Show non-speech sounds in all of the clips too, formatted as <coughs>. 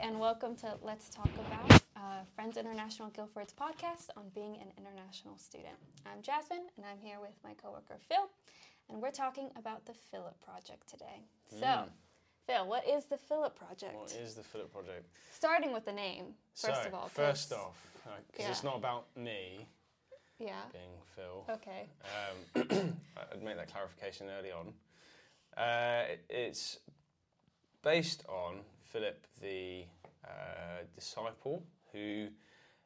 and welcome to Let's Talk About uh, Friends International Guildford's podcast on being an international student. I'm Jasmine, and I'm here with my coworker Phil, and we're talking about the Philip Project today. So, Mm. Phil, what is the Philip Project? What is the Philip Project? Starting with the name, first so, of all. first off, because it's not about me Yeah. being Phil. Okay. Um, <coughs> I'd make that clarification early on. Uh, it- it's based on Philip, the uh, disciple who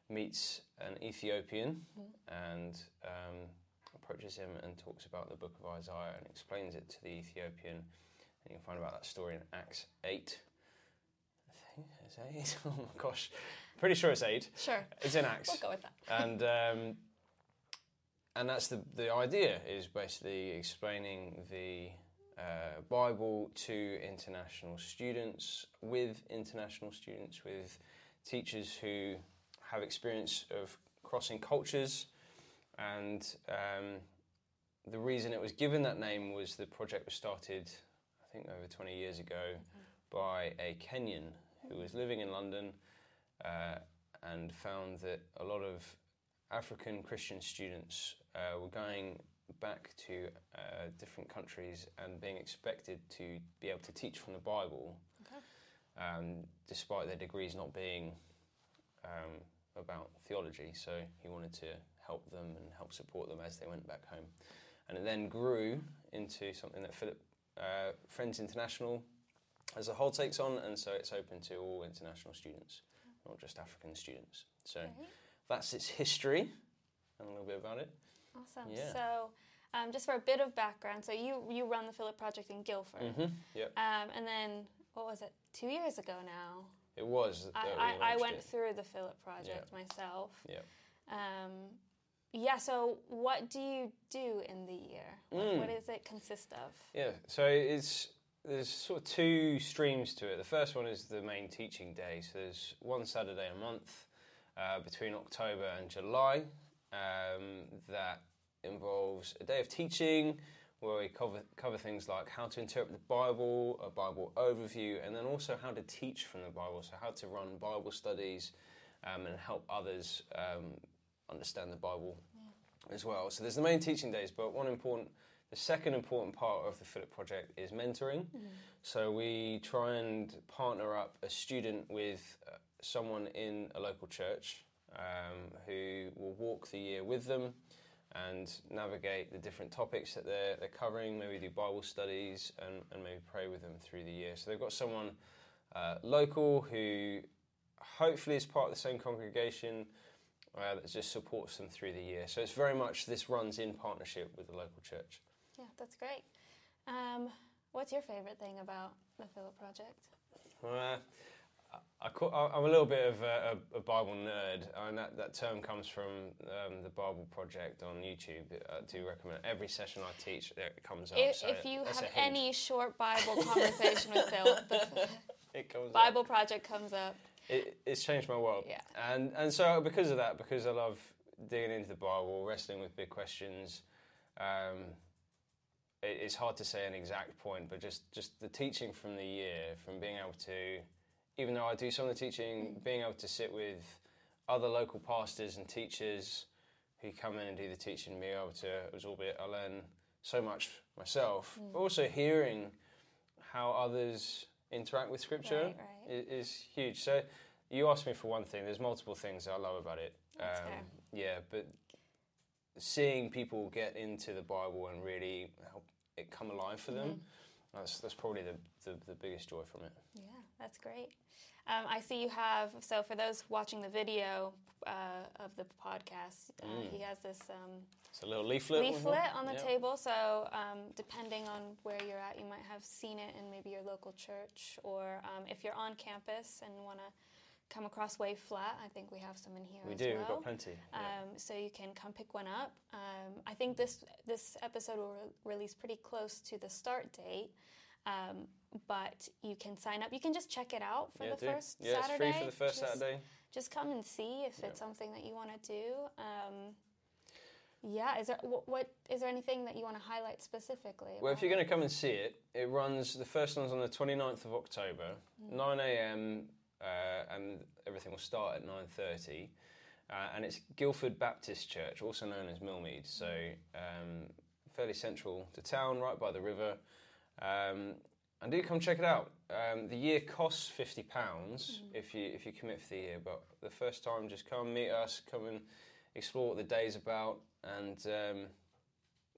meets an Ethiopian and um, approaches him and talks about the book of Isaiah and explains it to the Ethiopian. And you can find about that story in Acts 8. I think it's 8. <laughs> oh my gosh. Pretty sure it's 8. Sure. It's in Acts We'll go with that. and um, and that's the the idea is basically explaining the uh, Bible to international students with international students with teachers who have experience of crossing cultures. And um, the reason it was given that name was the project was started I think over 20 years ago by a Kenyan who was living in London uh, and found that a lot of African Christian students uh, were going back to uh, different countries and being expected to be able to teach from the Bible, Okay. um, despite their degrees not being um, about theology. So he wanted to help them and help support them as they went back home. And it then grew into something that Philip uh, Friends International as a whole takes on, and so it's open to all international students, not just African students. So Great. that's its history and a little bit about it. Awesome. Yeah. So, um, just for a bit of background, so you you run the Philip Project in Guildford, Mm-hmm. Yep, um, and then what was it? Two years ago now, it was. I, I, I went it. through the Philip Project myself. Yep. Um, yeah. So, what do you do in the year? What, Mm. what does it consist of? Yeah, so it's there's sort of two streams to it. The first one is the main teaching day. So there's one Saturday a month uh, between October and July um, that involves a day of teaching where we cover cover things like how to interpret the Bible, a Bible overview, and then also how to teach from the Bible. So how to run Bible studies um, and help others um, understand the Bible as well. So there's the main teaching days, but one important the second important part of the Philip Project is mentoring. So we try and partner up a student with uh, someone in a local church um, walk the year with them and navigate the different topics that they're, they're covering, maybe do Bible studies and, and maybe pray with them through the year. So they've got someone uh, local who hopefully is part of the same congregation uh, that just supports them through the year. So it's very much this runs in partnership with the local church. Yeah, that's great. Um, what's your favorite thing about the Philip Project? Uh, I, I'm a little bit of a, a, a Bible nerd, and that, that term comes from um, the Bible Project on YouTube. I do recommend it. every session I teach it comes up. If, so if you have any short Bible conversation with Phil, <laughs> the it comes up. Bible Project comes up. It, it's changed my world. Yeah. And and so because of that, because I love digging into the Bible, wrestling with big questions, um, it, it's hard to say an exact point, but just just the teaching from the year, from being able to, even though I do some of the teaching, being able to sit with other local pastors and teachers who come in and do the teaching, being able to absorb it, I learn so much myself. But also hearing how others interact with Scripture Right, right. i- is huge. So you asked me for one thing. There's multiple things I love about it. Um, Yeah, but seeing people get into the Bible and really help it come alive for them, Mm-hmm. that's that's probably the, the, the biggest joy from it. Yeah, that's great. Um, I see you have, so for those watching the video uh, of the podcast, uh, Mm. he has this um, It's a little leaflet. leaflet on the Yeah. table. So, um, depending on where you're at, you might have seen it in maybe your local church, or um, if you're on campus and want to come across Wave Flat, I think we have some in here We as do. well. We've got plenty. yeah. Um, so you can come pick one up. Um, I think this this episode will re- release pretty close to the start date, um, but you can sign up. You can just check it out for yeah, the do. first yeah, Saturday. it's free for the first Just- Saturday. Just come and see if Yeah. it's something that you want to do. Um, yeah, is there what, what is there anything that you want to highlight specifically? Well, if you're going to come and see it, it runs, the first one's on the 29th of October, Mm. 9 a.m. Uh, and everything will start at nine thirty. Uh, and it's Guildford Baptist Church, also known as Millmead, so um, fairly central to town, right by the river. Um, and do come check it out. Um, the year costs fifty pounds mm. if you if you commit for the year, but the first time, just come meet us, come and explore what the day's about, and um,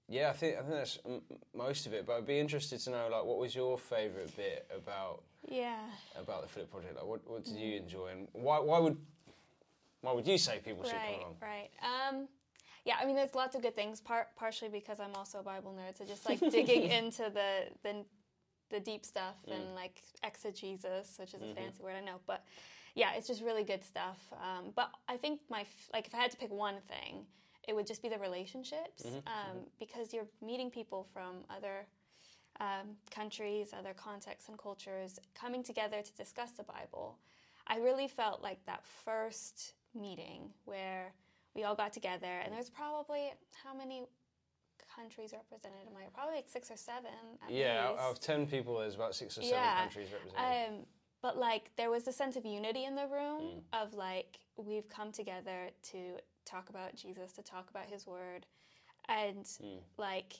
yeah, I think I think that's m- most of it. But I'd be interested to know, like, what was your favourite bit about yeah about the Philip project? Like, what what did mm. you enjoy, and why why would why would you say people should come along? Right. Um, yeah, I mean, there's lots of good things. Part partially because I'm also a Bible nerd, so just like digging <laughs> into the the the deep stuff mm. and like exegesis, which is mm-hmm. a fancy word I know, but yeah, it's just really good stuff. Um, but I think my like if I had to pick one thing, it would just be the relationships mm-hmm. Um, mm-hmm. because you're meeting people from other um, countries, other contexts and cultures, coming together to discuss the Bible. I really felt like that first meeting where we all got together, and there's probably how many countries represented am I? Probably like six or seven. yeah, least. out of ten people, there's about six or seven yeah. countries represented. Um, but like there was a sense of unity in the room mm. of like we've come together to talk about Jesus, to talk about His Word, and mm. like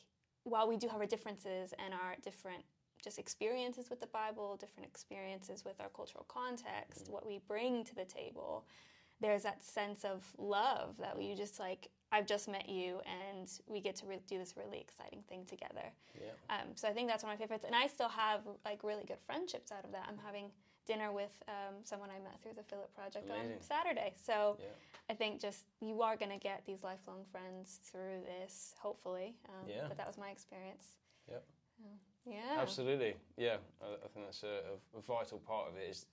while we do have our differences and our different just experiences with the Bible, different experiences with our cultural context, mm. what we bring to the table, there's that sense of love that we just like I've just met you and we get to re- do this really exciting thing together. Yeah. Um, so I think that's one of my favorites, and I still have like really good friendships out of that. I'm having dinner with um, someone I met through the Philip Project Amazing. on Saturday. So yeah. I think just you are going to get these lifelong friends through this, hopefully. Um, yeah. But that was my experience. Yep. Yeah. Absolutely. Yeah. I, I think that's a, a, vital part of it is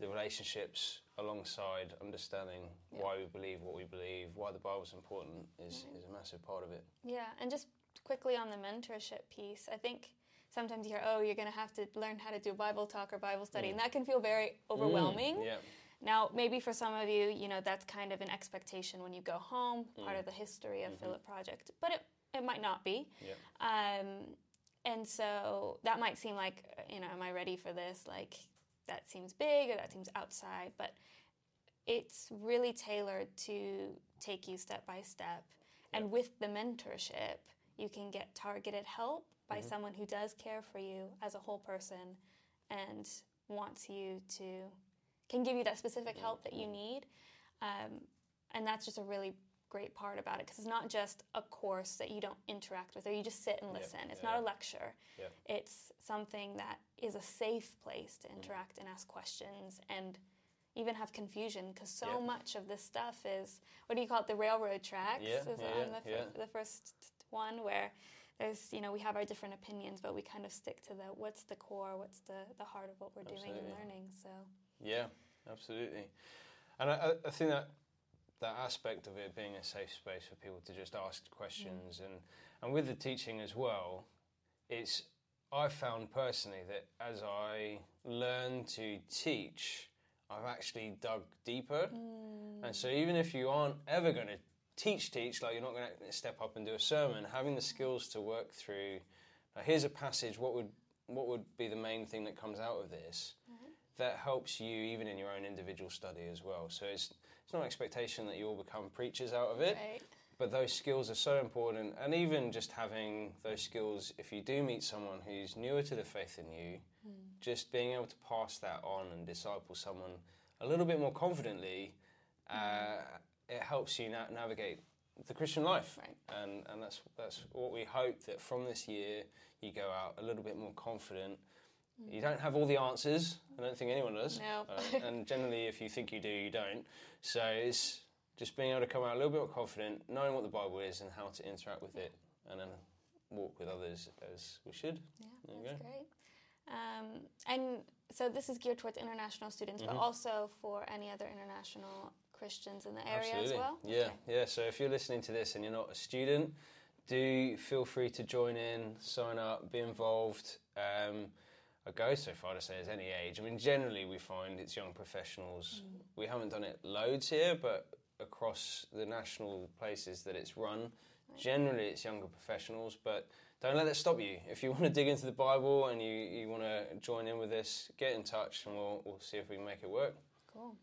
the relationships alongside understanding yeah. why we believe what we believe, why the Bible's important is, is a massive part of it. Yeah, and just quickly on the mentorship piece, I think sometimes you hear, oh, you're going to have to learn how to do Bible talk or Bible study, mm. and that can feel very overwhelming. Mm, yeah. Now, maybe for some of you, you know, that's kind of an expectation when you go home, mm. part of the history of mm-hmm. Philip Project, but it, it might not be. Yeah. Um, and so that might seem like, you know, am I ready for this? Like, that seems big or that seems outside, but it's really tailored to take you step by step. And with the mentorship, you can get targeted help by mm-hmm. someone who does care for you as a whole person and wants you to, can give you that specific help that you need. Um, and that's just a really great part about it because it's not just a course that you don't interact with or you just sit and listen. It's yeah. not a lecture. Yeah. It's something that is a safe place to mm-hmm. interact mm. and ask questions and even have confusion because so yeah. much of this stuff is what do you call it the railroad tracks yeah, is yeah, the, yeah. the first one where there's you know we have our different opinions but we kind of stick to the what's the core what's the the heart of what we're absolutely. doing and learning so yeah absolutely and I, I think that that aspect of it being a safe space for people to just ask questions mm. and and with the teaching as well it's I found personally that as I learn to teach I've actually dug deeper. Mm. And so even if you aren't ever going to teach, teach, like you're not going to step up and do a sermon, having the skills to work through, uh, here's a passage, what would, what would be the main thing that comes out of this? Mm-hmm. That helps you even in your own individual study as well. So it's, it's not an expectation that you all become preachers out of it. Right. But those skills are so important, and even just having those skills, if you do meet someone who's newer to the faith than you, mm. just being able to pass that on and disciple someone a little bit more confidently, uh, mm. it helps you na- navigate the Christian life. Right. And, and that's, that's what we hope that from this year you go out a little bit more confident. You don't have all the answers. I don't think anyone does. No. uh, and generally, if you think you do, you don't. So it's just being able to come out a little bit more confident, knowing what the Bible is and how to interact with it, and then walk with others as we should. Yeah, that's great. Um, and so this is geared towards international students, mm-hmm. but also for any other international Christians in the area Absolutely. as well. Yeah, okay. yeah. So if you're listening to this and you're not a student, do feel free to join in, sign up, be involved. Um, I go so far to say as any age. I mean, generally we find it's young professionals. Mm. We haven't done it loads here, but across the national places that it's run. Generally, it's younger professionals, but don't let that stop you. If you want to dig into the Bible and you, you want to join in with this, get in touch and we'll, we'll see if we can make it work. Cool.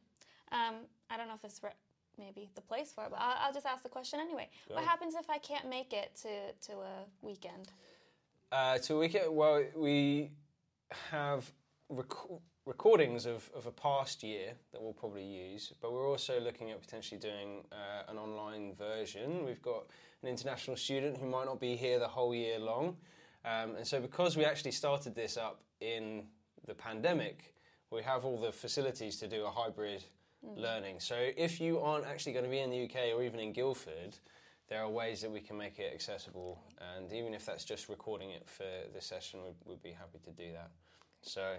Um, I don't know if it's re- maybe the place for it, but I'll, I'll just ask the question anyway. Go what on. happens if I can't make it to, to a weekend? Uh, to a weekend, well, we have rec- recordings of, of a past year that we'll probably use, but we're also looking at potentially doing uh, an online version. We've got an international student who might not be here the whole year long, um, and so because we actually started this up in the pandemic, we have all the facilities to do a hybrid learning. So if you aren't actually going to be in the UK or even in Guildford, there are ways that we can make it accessible, and even if that's just recording it for the session, we'd, we'd be happy to do that. So,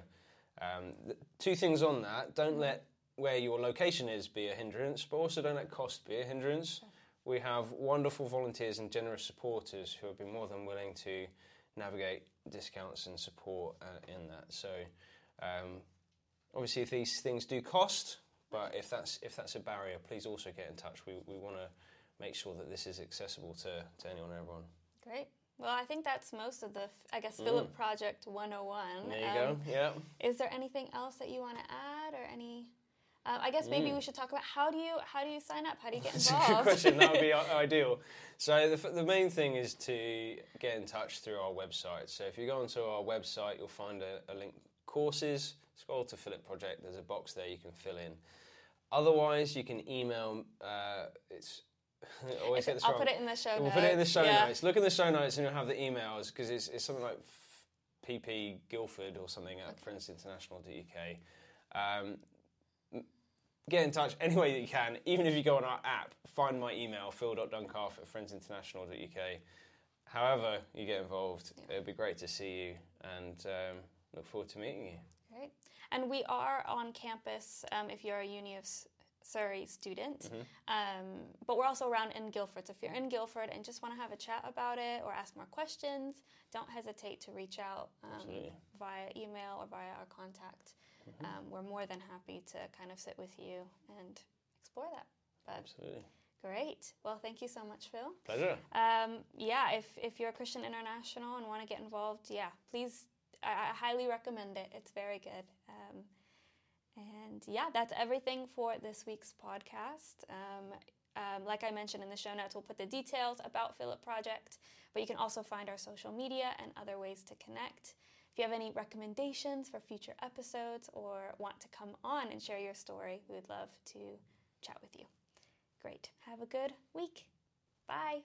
um, th- two things on that: don't let where your location is be a hindrance, but also don't let cost be a hindrance. We have wonderful volunteers and generous supporters who have been more than willing to navigate discounts and support uh, in that. So, um, obviously, if these things do cost, but if that's if that's a barrier, please also get in touch. We we want to make sure that this is accessible to, to anyone and everyone. Great. Well, I think that's most of the, I guess, Philip Project 101. Mm. There you Um, go. Yeah. Is there anything else that you want to add, or any? Um, I guess maybe we should talk about how do you how do you sign up? How do you get Mm. <laughs> That's involved? a good question. That would be <laughs> ideal. So the, the main thing is to get in touch through our website. So if you go onto our website, you'll find a, a link courses. Scroll to Philip Project. There's a box there you can fill in. Otherwise, you can email. Uh, it's <laughs> always get this I'll wrong. put it in the show We'll notes. put it in the show yeah. notes. Look in the show notes and you'll have the emails because it's, it's something like pp guildford or something at friendsinternational.uk. Um, m- get in touch any way that you can. Even if you go on our app, find my email, phil.duncalf at friendsinternational.uk. However you get involved, it would be great to see you and um, look forward to meeting you. Great. And we are on campus um, if you're a Uni of Surrey student. Mm-hmm. Um, but we're also around in Guildford. So if you're in Guildford and just want to have a chat about it or ask more questions, don't hesitate to reach out um, via email or via our contact. Mm-hmm. Um, we're more than happy to kind of sit with you and explore that. But Absolutely. great. Well, thank you so much, Phil. Pleasure. Um, yeah, if, if you're a Christian International and want to get involved, yeah, please, I, I highly recommend it. It's very good. And yeah, that's everything for this week's podcast. Um, um, like I mentioned in the show notes, we'll put the details about Philip Project, but you can also find our social media and other ways to connect. If you have any recommendations for future episodes or want to come on and share your story, we would love to chat with you. Great. Have a good week. Bye.